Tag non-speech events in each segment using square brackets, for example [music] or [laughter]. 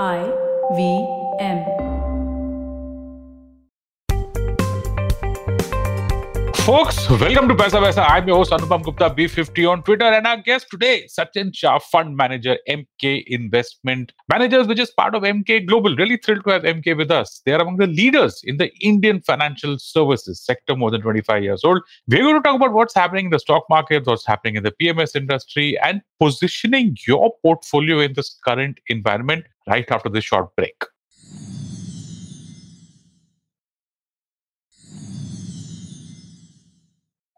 I V M. Folks, welcome to Paisa Vaisa. I'm your host Anupam Gupta, B50 on Twitter, and our guest today, Sachin Shah, Fund Manager, Emkay Investment Managers, which is part of Emkay Global. Really thrilled to have Emkay with us. They are among the leaders in the Indian financial services sector, more than 25 years old. We're going to talk about what's happening in the stock market, what's happening in the PMS industry, and positioning your portfolio in this current environment right after this short break.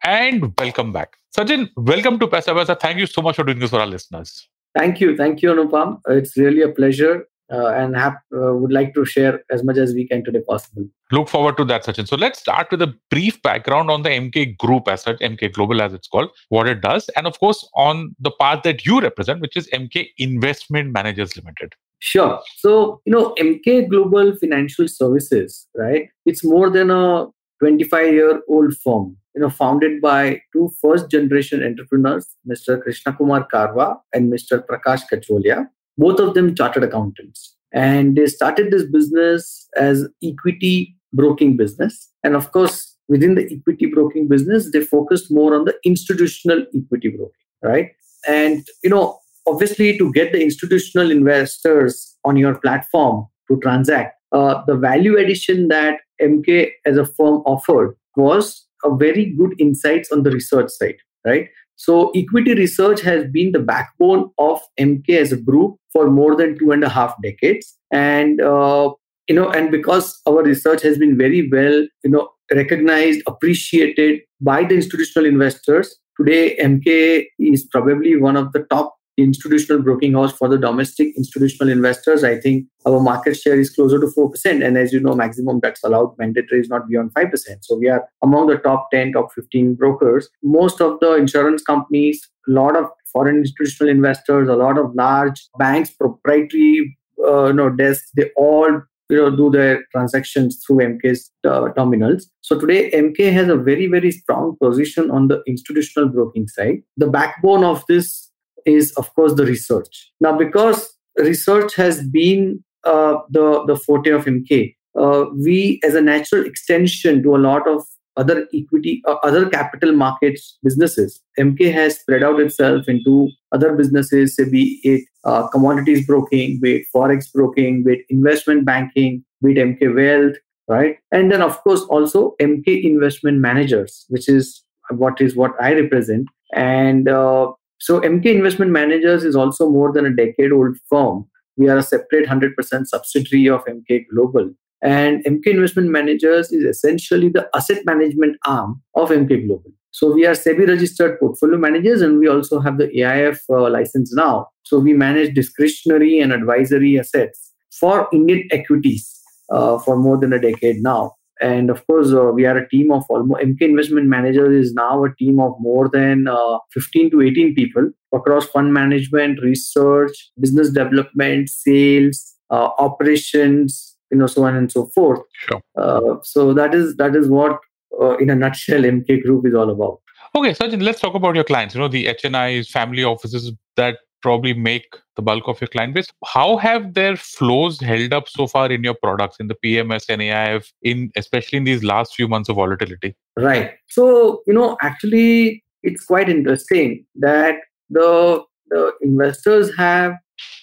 And welcome back. Sachin, welcome to Paisa Vaisa. Thank you so much for doing this for our listeners. Thank you. Thank you, Anupam. It's really a pleasure uh, and have, uh, would like to share as much as we can today possible. Look forward to that, Sachin. So let's start with a brief background on the Emkay Group as such, Emkay Global as it's called, what it does, and of course on the part that you represent, which is Emkay Investment Managers Limited. Sure. So, you know, Emkay Global Financial Services, right? It's more than a 25 year old firm you know founded by two first generation entrepreneurs mr krishna kumar karwa and mr prakash kacholia both of them chartered accountants. And they started this business as equity broking business. And of course within the equity broking business they focused more on the institutional equity broking right? And you know obviously to get the institutional investors on your platform to transact uh, the value addition that Emkay as a firm offered was a very good insights on the research side, right? So equity research has been the backbone of Emkay as a group for more than two and a half decades, and uh, you know, and because our research has been very well, you know, recognized, appreciated by the institutional investors. Today, Emkay is probably one of the top institutional broking house for the domestic institutional investors. I think our market share is closer to 4%. And as you know, maximum that's allowed mandatory is not beyond 5%. So we are among the top 10, top 15 brokers. Most of the insurance companies, a lot of foreign institutional investors, a lot of large banks, proprietary uh, you know, desks, they all you know do their transactions through Emkay's uh, terminals. So today Emkay has a very very strong position on the institutional broking side. The backbone of this is of course the research. Now because research has been uh, the the forte of Emkay uh, we as a natural extension to a lot of other equity uh, other capital markets businesses Emkay has spread out itself into other businesses say be it uh, commodities broking be it forex broking be it investment banking be it Emkay wealth right? And then of course also Emkay investment managers which is what is what i represent. And uh, so Emkay Investment Managers is also more than a decade old firm. We are a separate 100% subsidiary of Emkay Global. And Emkay Investment Managers is essentially the asset management arm of Emkay Global. So we are SEBI registered portfolio managers and we also have the AIF uh, license now. So we manage discretionary and advisory assets for Indian equities uh, for more than a decade now and of course uh, we are a team of almost Emkay investment managers is now a team of more than uh, 15 to 18 people across fund management research business development sales uh, operations you know so on and so forth. Sure. Uh, so that is that is what uh, in a nutshell Emkay group is all about. Okay Sachin, let's talk about your clients. You know the hnis family offices that probably make the bulk of your client base. How have their flows held up so far in your products in the PMS and AIF, in especially in these last few months of volatility? Right. So you know, actually, it's quite interesting that the the investors have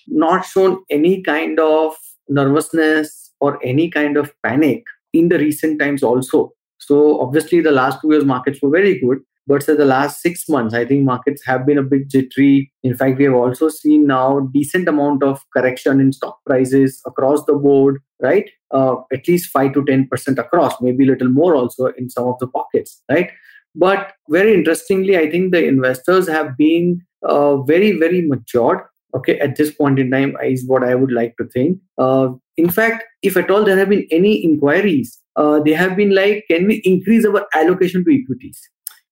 not shown any kind of nervousness or any kind of panic in the recent times also so obviously the last two years markets were very good for the last six months, I think markets have been a bit jittery. In fact, we have also seen now decent amount of correction in stock prices across the board, right? Uh, at least five to ten percent across, maybe a little more also in some of the pockets, right? But very interestingly, I think the investors have been uh, very, very matured. Okay, at this point in time, is what I would like to think. Uh, in fact, if at all there have been any inquiries, uh, they have been like, can we increase our allocation to equities?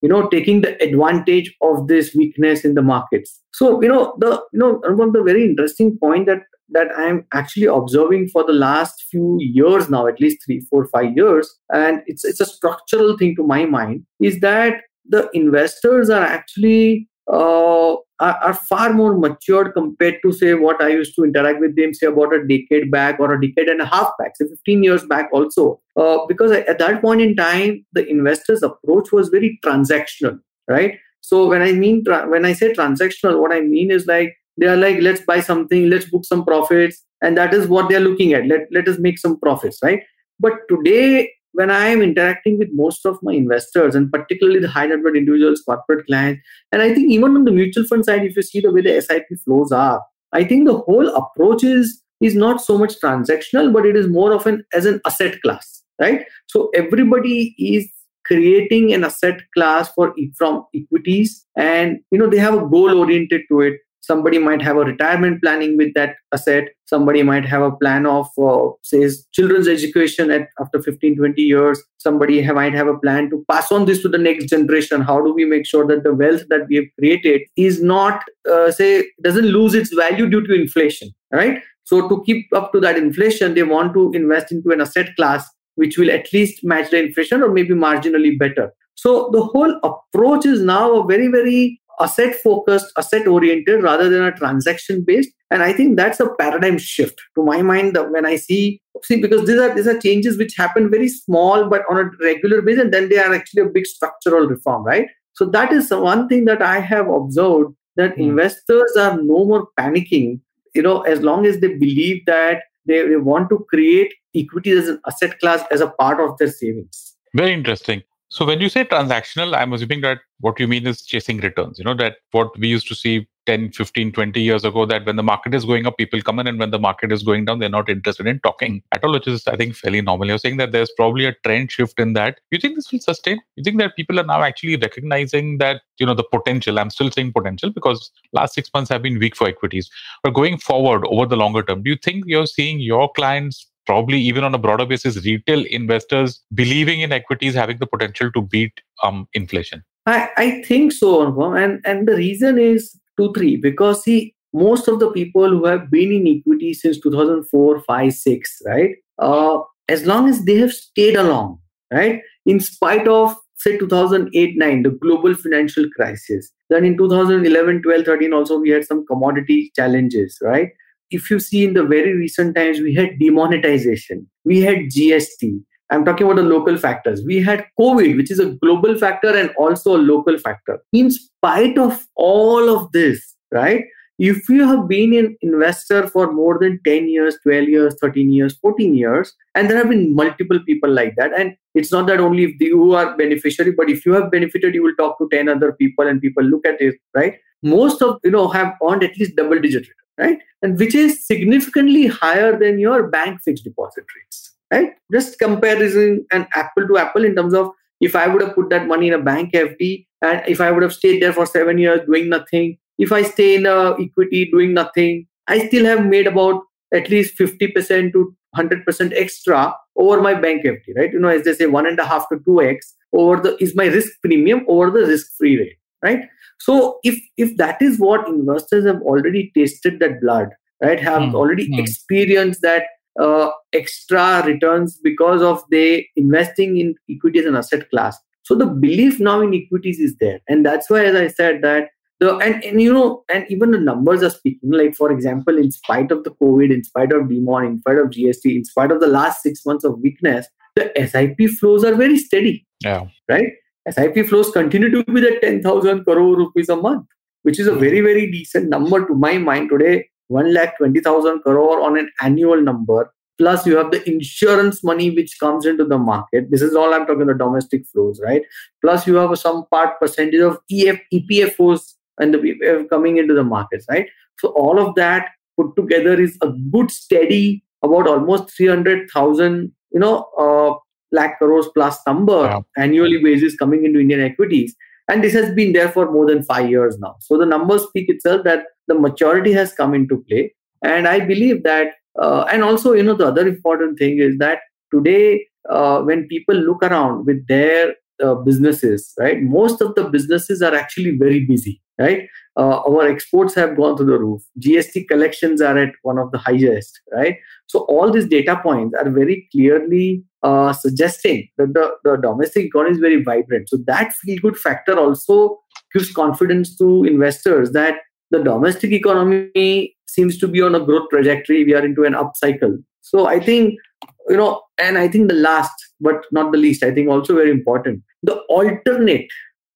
You know taking the advantage of this weakness in the markets. So you know the you know one of the very interesting point that that i'm actually observing for the last few years now at least three four five years and it's it's a structural thing to my mind is that the investors are actually uh, are, are, far more matured compared to say what I used to interact with them say about a decade back or a decade and a half back, say 15 years back also. Uh, because at that point in time, the investors' approach was very transactional, right? So when I mean when I say transactional, what I mean is like they are like let's buy something, let's book some profits, and that is what they are looking at. Let let us make some profits, right? But today when I am interacting with most of my investors and particularly the high net worth individuals, corporate clients, and I think even on the mutual fund side, if you see the way the SIP flows are, I think the whole approach is is not so much transactional, but it is more of an as an asset class, right? So everybody is creating an asset class for from equities, and you know they have a goal oriented to it somebody might have a retirement planning with that asset. Somebody might have a plan of uh, say children's education at after 15 20 years. Somebody have, might have a plan to pass on this to the next generation. How do we make sure that the wealth that we have created is not uh, say doesn't lose its value due to inflation right? So to keep up to that inflation they want to invest into an asset class which will at least match the inflation or maybe marginally better. So the whole approach is now a very very asset focused, asset oriented rather than a transaction based. And I think that's a paradigm shift to my mind when I see see because these are these are changes which happen very small but on a regular basis, and then they are actually a big structural reform, right? So that is one thing that I have observed that mm. investors are no more panicking, you know, as long as they believe that they, they want to create equity as an asset class as a part of their savings. Very interesting. So when you say transactional, I'm assuming that what you mean is chasing returns. You know, that what we used to see 10, 15, 20 years ago, that when the market is going up, people come in, and when the market is going down, they're not interested in talking at all, which is, I think, fairly normal. You're saying that there's probably a trend shift in that. You think this will sustain? You think that people are now actually recognizing that, you know, the potential? I'm still saying potential because last six months have been weak for equities. But going forward over the longer term, do you think you're seeing your clients probably even on a broader basis, retail investors believing in equities having the potential to beat um, inflation? I, I think so, and and the reason is two three because see most of the people who have been in equity since 2004 5 6 right uh, as long as they have stayed along right in spite of say 2008 9 the global financial crisis. Then in 2011 12 13 also we had some commodity challenges right if you see in the very recent times, we had demonetization, we had GST. I'm talking about the local factors. We had COVID, which is a global factor and also a local factor. In spite of all of this, right? If you have been an investor for more than 10 years, 12 years, 13 years, 14 years, and there have been multiple people like that, and it's not that only if you are beneficiary, but if you have benefited, you will talk to 10 other people and people look at it, right? Most of you know have earned at least double digit right? And which is significantly higher than your bank fixed deposit rates, right? Just comparison an apple to apple in terms of if I would have put that money in a bank FD and if I would have stayed there for seven years doing nothing, if I stay in a equity doing nothing, I still have made about at least 50% to 100% extra over my bank FD, right? You know, as they say, one and a half to 2x over the is my risk premium over the risk free rate, right? So if if that is what investors have already tasted that blood, right, have mm. already mm. experienced that uh, extra returns because of they investing in equities and asset class. So the belief now in equities is there, and that's why, as I said, that the and, and you know, and even the numbers are speaking. Like for example, in spite of the COVID, in spite of demon, in spite of GST, in spite of the last six months of weakness, the SIP flows are very steady. Yeah. Right. SIP flows continue to be the 10,000 crore rupees a month, which is a very, very decent number to my mind today. 1 lakh 20,000 crore on an annual number. Plus, you have the insurance money which comes into the market. This is all I'm talking the domestic flows, right? Plus, you have some part percentage of EF, EPFOs and the PPF coming into the markets, right? So, all of that put together is a good, steady, about almost 300,000, you know, uh, lakh crores plus number yeah. annually basis coming into Indian equities. And this has been there for more than five years now. So the numbers speak itself that the maturity has come into play. And I believe that, uh, and also, you know, the other important thing is that today, uh, when people look around with their uh, businesses, right, most of the businesses are actually very busy, right? Uh, our exports have gone to the roof. GST collections are at one of the highest, right? So all these data points are very clearly uh, suggesting that the, the domestic economy is very vibrant. So that feel good factor also gives confidence to investors that the domestic economy seems to be on a growth trajectory. We are into an up cycle. So I think, you know, and I think the last but not the least, I think also very important, the alternate,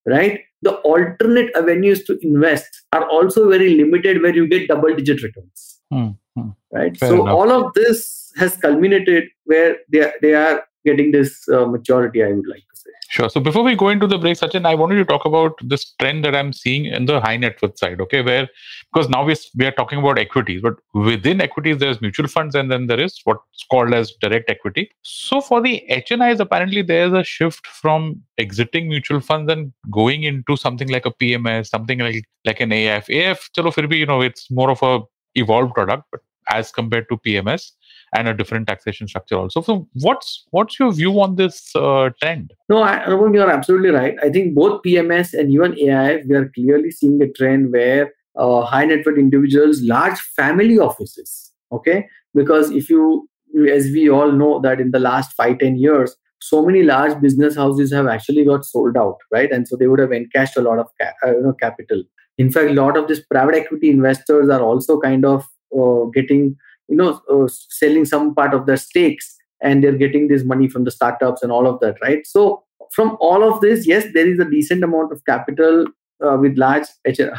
right? The alternate avenues to invest are also very limited where you get double digit returns. Hmm, hmm. Right. Fair so enough. all of this has culminated where they are, they are getting this uh, maturity, I would like say. Sure. So before we go into the break, Sachin, I wanted to talk about this trend that I'm seeing in the high net worth side. Okay, where because now we we are talking about equities, but within equities there's mutual funds and then there is what's called as direct equity. So for the HNIs, apparently there's a shift from exiting mutual funds and going into something like a PMS, something like like an AF. AF, chalo, fir bhi, you know, it's more of a evolved product, but as compared to PMS and a different taxation structure also. So what's what's your view on this uh, trend? No, Anupam, you're absolutely right. I think both PMS and even AIF, we are clearly seeing a trend where uh, high net worth individuals, large family offices, okay? Because if you, as we all know, that in the last five ten years, so many large business houses have actually got sold out, right? And so they would have encashed a lot of ca- uh, you know, capital. In fact, a lot of these private equity investors are also kind of uh, getting you know uh, selling some part of their stakes and they're getting this money from the startups and all of that right? So from all of this yes there is a decent amount of capital uh, with large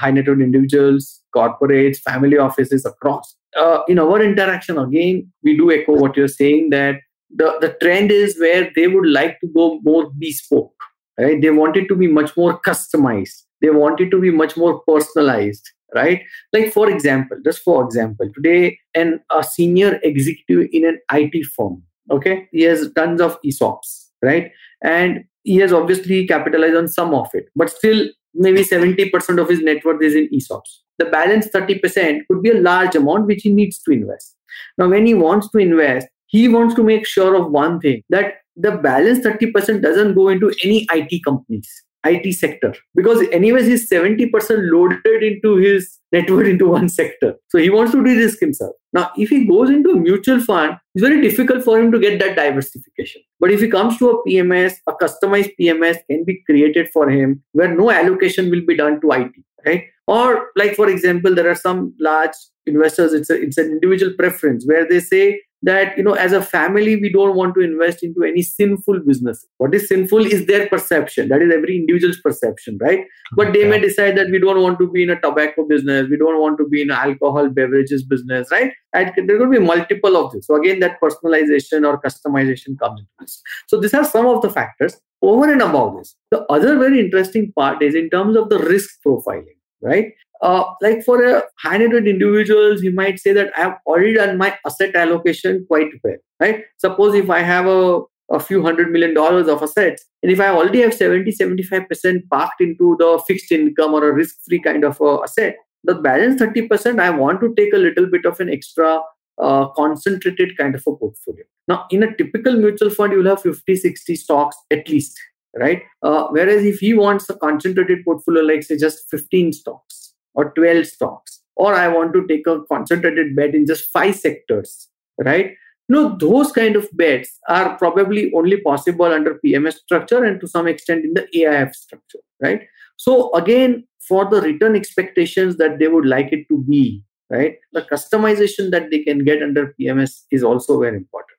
high net worth individuals corporates family offices across. Uh, in our interaction again we do echo what you're saying that the, the trend is where they would like to go more bespoke right? They want it to be much more customized. They want it to be much more personalized right? Like for example just for example today an a senior executive in an it firm okay? He has tons of esops right? And he has obviously capitalized on some of it but still maybe 70% of his net worth is in esops the balance 30% could be a large amount which he needs to invest. Now when he wants to invest he wants to make sure of one thing that the balance 30% doesn't go into any it companies IT sector because anyways he's 70% loaded into his network into one sector. So he wants to de-risk himself. Now, if he goes into a mutual fund, it's very difficult for him to get that diversification. But if he comes to a PMS, a customized PMS can be created for him where no allocation will be done to IT, right? Or like for example, there are some large investors, it's a, it's an individual preference where they say that you know as a family we don't want to invest into any sinful business. What is sinful is their perception. That is every individual's perception right? But they may decide that we don't want to be in a tobacco business. We don't want to be in alcohol beverages business right? And there will be multiple of this. So again that personalization or customization comes into this. So these are some of the factors over and above this. The other very interesting part is in terms of the risk profiling right uh, like for a high net worth individuals, you might say that I have already done my asset allocation quite well, right? Suppose if I have a, a few hundred million dollars of assets, and if I already have 70, 75% parked into the fixed income or a risk free kind of a asset, the balance 30%, I want to take a little bit of an extra uh, concentrated kind of a portfolio. Now, in a typical mutual fund, you'll have 50, 60 stocks at least, right? Uh, whereas if he wants a concentrated portfolio, like say just 15 stocks, or 12 stocks or i want to take a concentrated bet in just five sectors right? No those kind of bets are probably only possible under pms structure and to some extent in the aif structure right? So again for the return expectations that they would like it to be right? The customization that they can get under pms is also very important.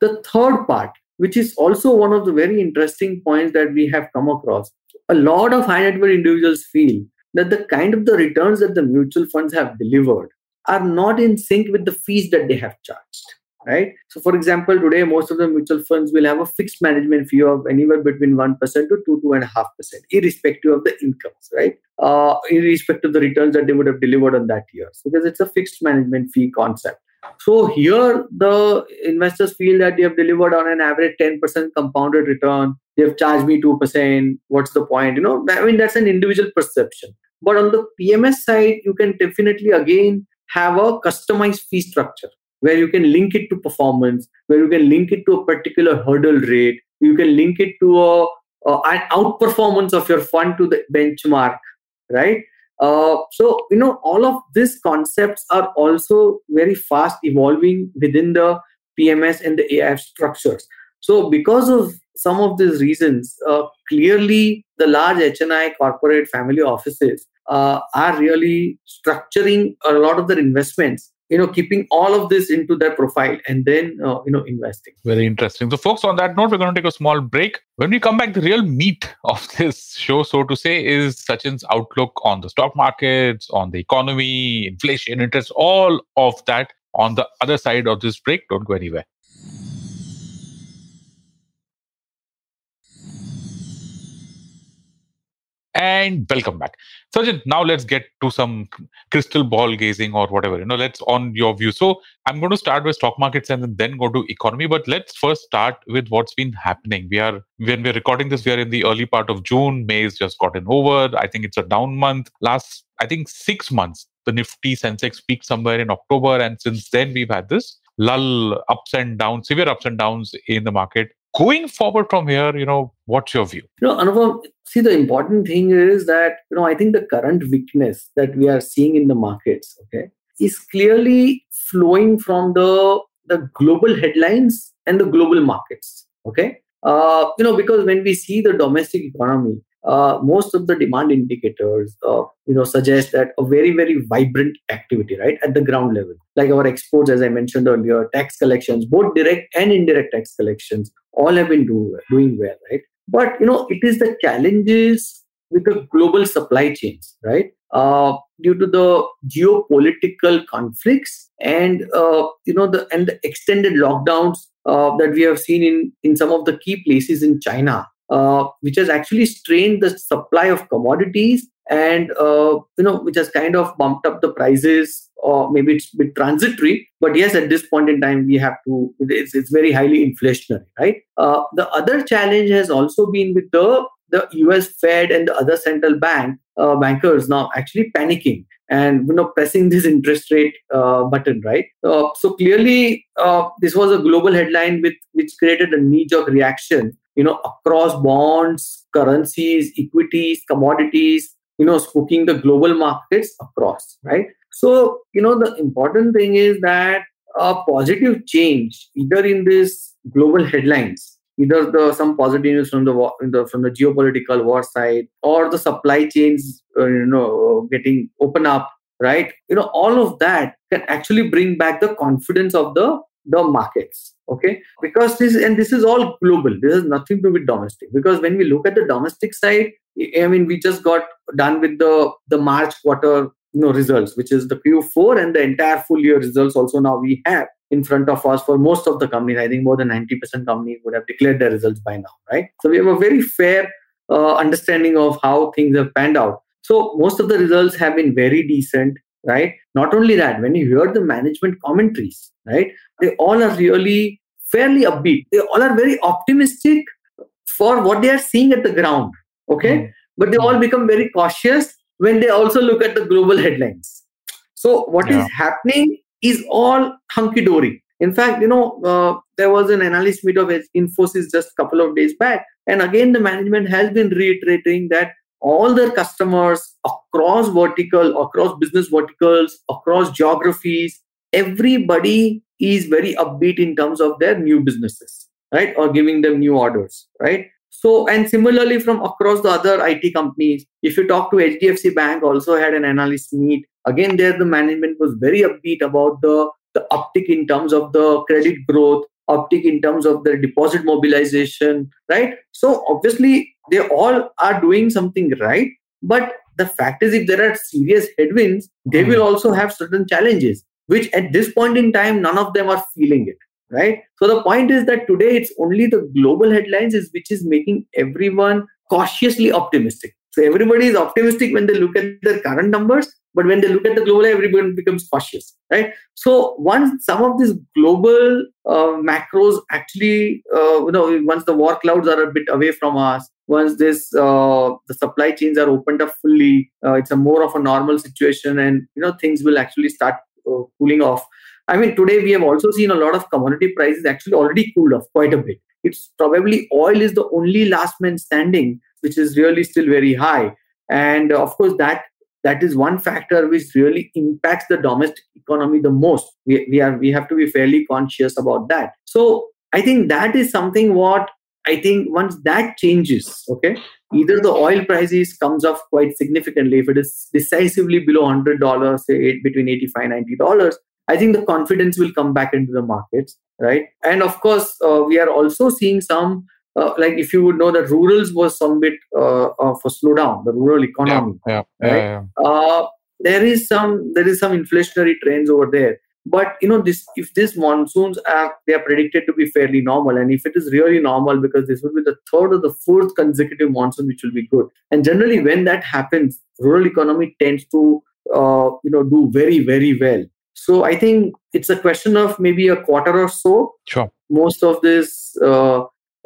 The third part which is also one of the very interesting points that we have come across a lot of high net worth individuals feel that the kind of the returns that the mutual funds have delivered are not in sync with the fees that they have charged right? So for example today most of the mutual funds will have a fixed management fee of anywhere between 1% to 2 2.5% irrespective of the incomes right? Uh, irrespective of the returns that they would have delivered on that year. So because it's a fixed management fee concept. So here the investors feel that they have delivered on an average 10% compounded return. They have charged me 2% what's the point? You know i mean that's an individual perception but on the PMS side, you can definitely again have a customized fee structure where you can link it to performance, where you can link it to a particular hurdle rate, you can link it to a, a an outperformance of your fund to the benchmark, right? Uh, so you know all of these concepts are also very fast evolving within the PMS and the AIF structures. So because of some of these reasons, uh, clearly the large HNI corporate family offices uh, are really structuring a lot of their investments you know keeping all of this into their profile and then uh, you know investing. Very interesting. So folks on that note we're going to take a small break. When we come back the real meat [laughs] of this show so to say is sachin's outlook on the stock markets on the economy inflation interest all of that on the other side of this break. Don't go anywhere and welcome back. Sachin, now let's get to some crystal ball gazing or whatever you know let's on your view. So i'm going to start with stock markets and then go to economy but let's first start with what's been happening. We are when we're recording this we are in the early part of june. May has just gotten over. I think it's a down month. Last i think six months the nifty sensex peaked somewhere in october and since then we've had this lull ups and downs severe ups and downs in the market going forward from here, you know, what's your view? You know, Anupam, see, the important thing is that, you know, I think the current weakness that we are seeing in the markets, okay, is clearly flowing from the, the global headlines and the global markets, okay? Uh, you know, because when we see the domestic economy, uh, most of the demand indicators uh, you know suggest that a very very vibrant activity right at the ground level like our exports as i mentioned earlier tax collections both direct and indirect tax collections all have been do, doing well right? But you know it is the challenges with the global supply chains right? Uh, due to the geopolitical conflicts and uh, you know the and the extended lockdowns uh, that we have seen in in some of the key places in china uh, which has actually strained the supply of commodities and uh, you know which has kind of bumped up the prices or maybe it's a bit transitory. But yes at this point in time we have to it's, it's very highly inflationary right? Uh, the other challenge has also been with the the us fed and the other central bank uh, bankers now actually panicking and you know pressing this interest rate uh, button right? Uh, so clearly uh, this was a global headline with which created a knee jerk reaction you know across bonds currencies equities commodities you know spooking the global markets across right? So you know the important thing is that a positive change either in this global headlines either the some positive news from the, the from the geopolitical war side or the supply chains uh, you know getting open up right? You know all of that can actually bring back the confidence of the the markets okay? Because this and this is all global. This has nothing to with domestic. Because when we look at the domestic side i mean we just got done with the the march quarter you know results which is the q4 and the entire full year results also now we have in front of us for most of the companies. I think more than 90% companies would have declared their results by now right? So we have a very fair uh, understanding of how things have panned out. So most of the results have been very decent right? Not only that when you hear the management commentaries right they all are really fairly upbeat. They all are very optimistic for what they are seeing at the ground okay? Mm. but they all become very cautious when they also look at the global headlines. So what yeah. is happening is all hunky dory in fact you know uh, there was an analyst meet of infosys just a couple of days back and again the management has been reiterating that all their customers across vertical across business verticals across geographies everybody is very upbeat in terms of their new businesses right? Or giving them new orders right? So and similarly from across the other it companies if you talk to hdfc bank also had an analyst meet. Again there the management was very upbeat about the the uptick in terms of the credit growth uptick in terms of the deposit mobilization right? So obviously they all are doing something right but the fact is if there are serious headwinds they mm. will also have certain challenges which at this point in time none of them are feeling it right so the point is that today it's only the global headlines is which is making everyone cautiously optimistic so everybody is optimistic when they look at their current numbers but when they look at the global everybody becomes cautious right? So once some of these global uh, macros actually uh, you know once the war clouds are a bit away from us once this uh, the supply chains are opened up fully uh, it's a more of a normal situation and you know things will actually start uh, cooling off. I mean today we have also seen a lot of commodity prices actually already cooled off quite a bit. It's probably oil is the only last man standing which is really still very high. And of course that that is one factor which really impacts the domestic economy the most. We, we are we have to be fairly conscious about that. So i think that is something what i think once that changes okay either the oil prices comes off quite significantly if it is decisively below $100 say between 85 $90 i think the confidence will come back into the markets right? And of course uh, we are also seeing some uh, like if you would know that rurals was some bit uh, of a slowdown the rural economy yeah, yeah, right? yeah, yeah. Uh, there is some there is some inflationary trends over there but you know this if these monsoons are they are predicted to be fairly normal and if it is really normal because this will be the third or the fourth consecutive monsoon which will be good and generally when that happens rural economy tends to uh, you know do very very well so i think it's a question of maybe a quarter or so Sure. most of this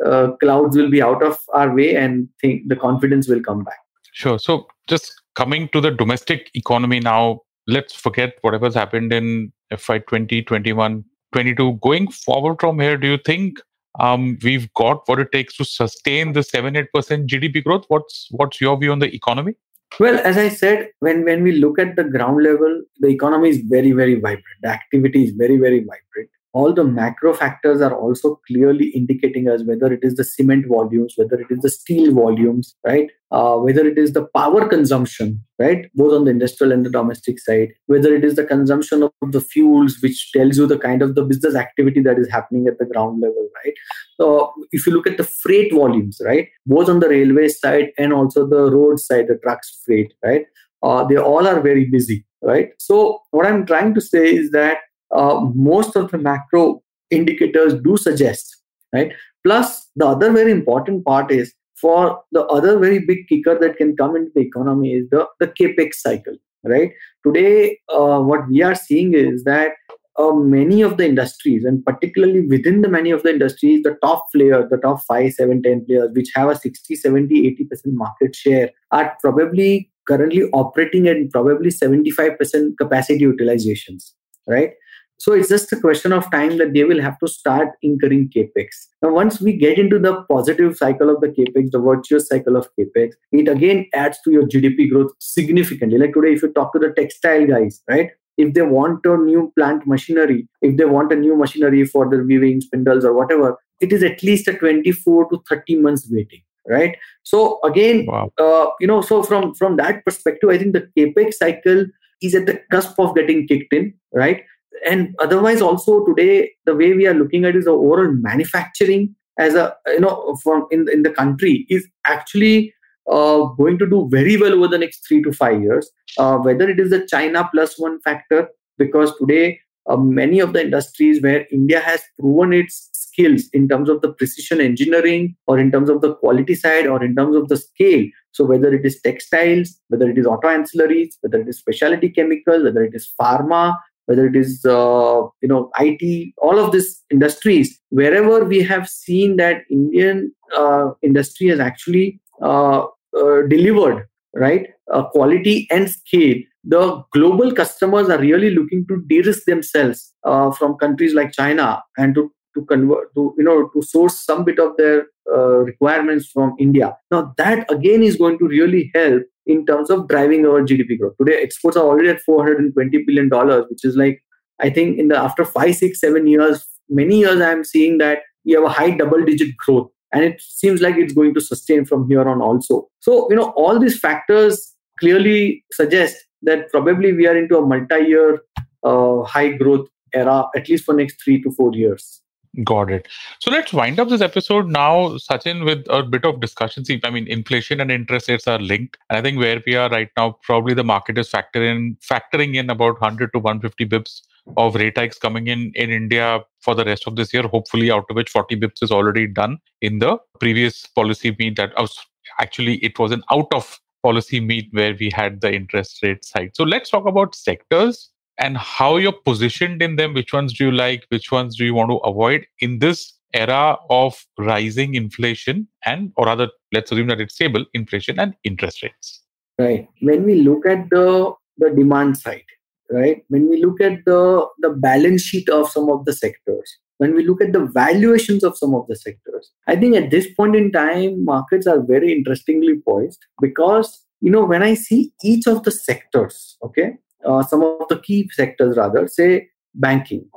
uh, clouds will be out of our way and think the confidence will come back Sure. So just coming to the domestic economy now, let's forget whatever's happened in FY 20, 21, 22. Going forward from here, do you think um, we've got what it takes to sustain the 7 8% GDP growth? What's what's your view on the economy? Well, as I said, when, when we look at the ground level, the economy is very, very vibrant. The activity is very, very vibrant. All the macro factors are also clearly indicating us whether it is the cement volumes, whether it is the steel volumes, right? Uh, whether it is the power consumption, right? Both on the industrial and the domestic side, whether it is the consumption of the fuels, which tells you the kind of the business activity that is happening at the ground level, right? So if you look at the freight volumes, right, both on the railway side and also the road side, the trucks freight, right, uh, they all are very busy, right? So what I'm trying to say is that uh, most of the macro indicators do suggest, right? Plus, the other very important part is for the other very big kicker that can come into the economy is the, the capex cycle, right? Today, uh, what we are seeing is that uh, many of the industries, and particularly within the many of the industries, the top players, the top 5, 7, 10 players, which have a 60, 70, 80% market share, are probably currently operating at probably 75% capacity utilizations, right? So it's just a question of time that they will have to start incurring capex. Now, once we get into the positive cycle of the capex, the virtuous cycle of capex, it again adds to your GDP growth significantly. Like today, if you talk to the textile guys, right? If they want a new plant machinery, if they want a new machinery for their weaving, spindles, or whatever, it is at least a 24 to 30 months waiting right so again Wow. uh, you know so from from that perspective i think the capex cycle is at the cusp of getting kicked in right and otherwise also today the way we are looking at is the overall manufacturing as a you know from in, in the country is actually uh, going to do very well over the next three to five years. Uh, whether it is the china plus one factor because today uh, many of the industries where india has proven its skills in terms of the precision engineering or in terms of the quality side or in terms of the scale. So whether it is textiles whether it is auto ancillaries whether it is specialty chemicals whether it is pharma whether it is uh, you know IT, all of these industries, wherever we have seen that Indian uh, industry has actually uh, uh delivered right quality and scale, the global customers are really looking to de-risk themselves uh, from countries like China and to to convert to you know to source some bit of their uh, requirements from India. Now that again is going to really help in terms of driving our GDP growth. Today, exports are already at 420 billion dollars, which is like I think in the after five, six, seven years, many years I am seeing that we have a high double-digit growth, and it seems like it's going to sustain from here on also. So you know all these factors clearly suggest that probably we are into a multi-year uh, high growth era, at least for next three to four years. Got it. So let's wind up this episode now, Sachin, with a bit of discussion. See, I mean, inflation and interest rates are linked. And I think where we are right now, probably the market is factoring in, factoring in about 100 to 150 bips of rate hikes coming in in India for the rest of this year, hopefully out of which 40 bips is already done in the previous policy meet that was actually, it was an out of policy meet where we had the interest rate side. So let's talk about sectors and how you're positioned in them. Which ones do you like? Which ones do you want to avoid in this era of rising inflation and, or rather, let's assume that it's stable inflation and interest rates. Right. When we look at the the demand side, right? When we look at the the balance sheet of some of the sectors, when we look at the valuations of some of the sectors, I think at this point in time, markets are very interestingly poised because you know when I see each of the sectors, okay, uh, some of the key sectors rather say banking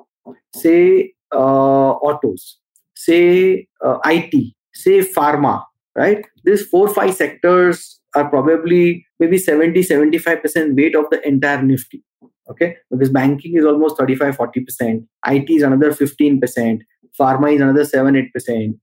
say uh, autos say uh, it say pharma right? These four five sectors are probably maybe 70 75% weight of the entire Nifty. Okay, because banking is almost 35 40%, IT is another 15%, pharma is another 7 8%,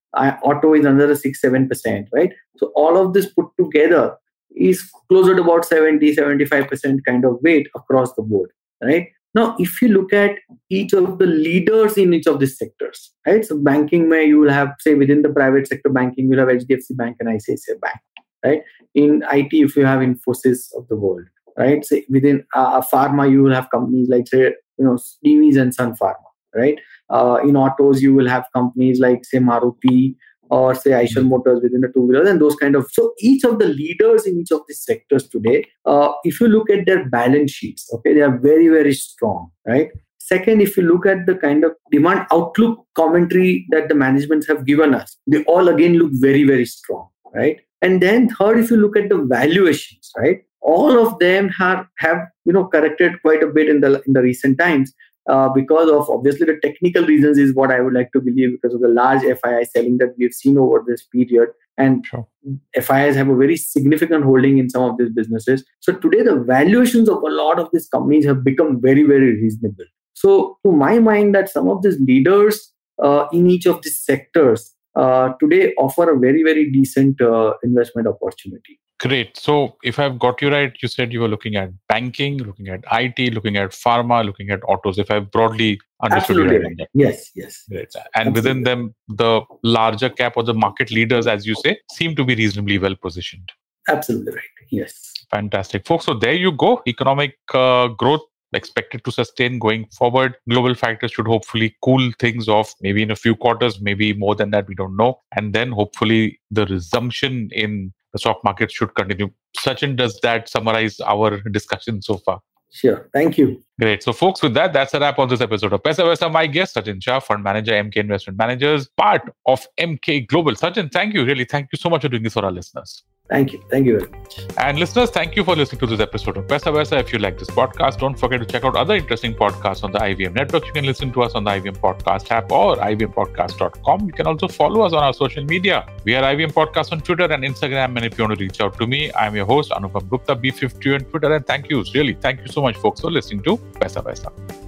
auto is another 6 7%, right? So all of this put together is closer to about 70 75% kind of weight across the board, right? Now, if you look at each of the leaders in each of these sectors, right? So banking, may you will have, say, within the private sector banking, you'll have HDFC Bank and ICICI Bank, right? In IT, if you have Infosys of the world, right? Say within uh, pharma, you will have companies like, say, you know, Divi's and Sun Pharma, right? Uh, in autos, you will have companies like, say, Maruti or say Eicher hmm. Motors within the two wheelers and those kind of. So each of the leaders in each of these sectors today, uh, if you look at their balance sheets, okay, they are very very strong, right? Second, if you look at the kind of demand outlook commentary that the managements have given us, they all again look very very strong, right? And then third, if you look at the valuations, right? All of them have have you know corrected quite a bit in the in the recent times uh, because of obviously the technical reasons is what I would like to believe because of the large FII selling that we've seen over this period. And sure. FIIs have a very significant holding in some of these businesses. So today the valuations of a lot of these companies have become very, very reasonable. So to my mind, that some of these leaders uh, in each of these sectors uh, today offer a very, very decent uh, investment opportunity. Great. So, if I've got you right, you said you were looking at banking, looking at IT, looking at pharma, looking at autos. If I've broadly understood Absolutely you right. right. Yes, yes. Great. And Absolutely. within them, the larger cap or the market leaders, as you say, seem to be reasonably well positioned. Absolutely right. Yes. Fantastic, folks. So there you go. Economic uh, growth expected to sustain going forward. Global factors should hopefully cool things off, maybe in a few quarters, maybe more than that, we don't know. And then hopefully the resumption in the stock market should continue. Sachin, does that summarize our discussion so far? Sure. Thank you. Great. So, folks, with that, that's a wrap on this episode of Paisa Vaisa. My guest, Sachin Shah, fund manager, Emkay Investment Managers, part of Emkay Global. Sachin, thank you. Really, thank you so much for doing this for our listeners. Thank you. Thank you very much. And listeners, thank you for listening to this episode of Paisa Vaisa. If you like this podcast, don't forget to check out other interesting podcasts on the IVM network. You can listen to us on the IVM Podcast app or ivmpodcast.com. You can also follow us on our social media. We are IVM Podcast on Twitter and Instagram. And if you want to reach out to me, I'm your host, Anupam Gupta, B50 on Twitter. And thank you, really, thank you so much, folks, for listening to Paisa Vaisa.